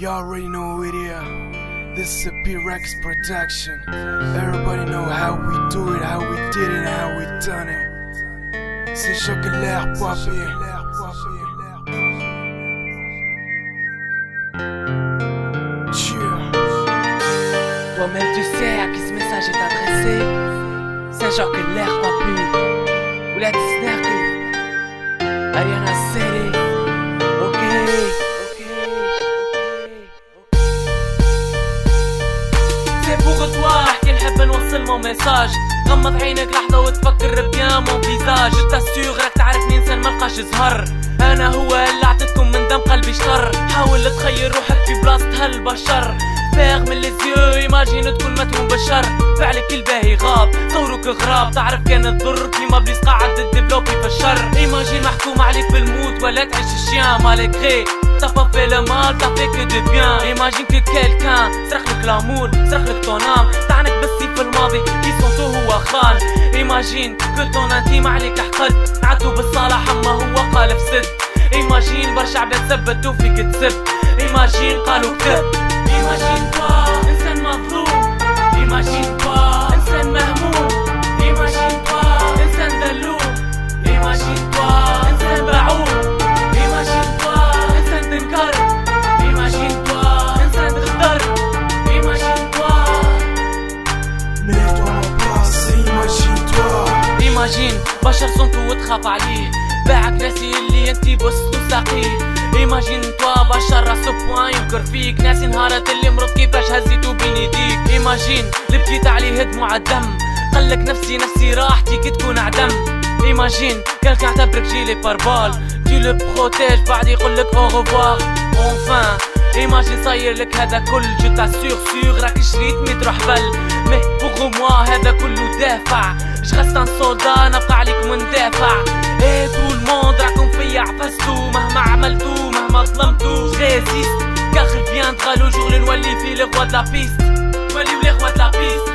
You already know it is. This is a P-Rex production. Everybody know how we do it, how we did it, how we done it. C'est chocolat, papier. Toi-même tu sais à qui ce message est adressé C'est l'air papu Ou la Disney Ariana City ميساج غمض عينك لحظة وتفكر بيان مون فيزاج تاسيغ راك تعرفني انسان ملقاش زهر. أنا هو اللي عطيتكم من دم قلبي شطر. حاول تخيل روحك في بلاصة هالبشر. فاغ من ليزيو ايماجين تكون متروم بشر فعلك الباهي غاب ثورك غراب. تعرف كانت ضر كيما بليس قاعد تديفلوبي في الشر ايماجين محكوم عليك بالموت ولا تعيش الشيان مالغري T'as pas fait que du bien Imagine que quelqu'un سرق لك l'amour, سرق لك ton âme. تعنك بالسيف الماضي كي صوته هو خان Imagine que ton intime عليك حقد عدو بالصالح اما هو قال فسد Imagine برشا عباد ثبتوا فيك تسب Imagine قالوا كتب Imagine toi ايماجين بشر صنته وتخاف عليه. باعك ناسي اللي انتي بوسط ساقيه ايماجين توا بشر راسو بوان ينكر فيك ناسي نهارات اللي مرض كيفاش هزيتو بين يديك. ايماجين اللي بكيت عليه دموع الدم قالك نفسي نفسي راحتي كي تكون عدم ايماجين كان اعتبرك جيلي باربال tu le protèges بعد يقولك au revoir. Enfin ايماجين صاير لك هذا كل. جو تاسيغ سيغ راك شريت متر حبل mais pour moi هذا كله دافع. je reste un soldat نبقى عليك مندافع. et tout le monde راكم فيا عفستو. مهما عملتو مهما ظلمتو. résiste car viendra le jour نولي فيه les rois de la piste نوليو les rois de la piste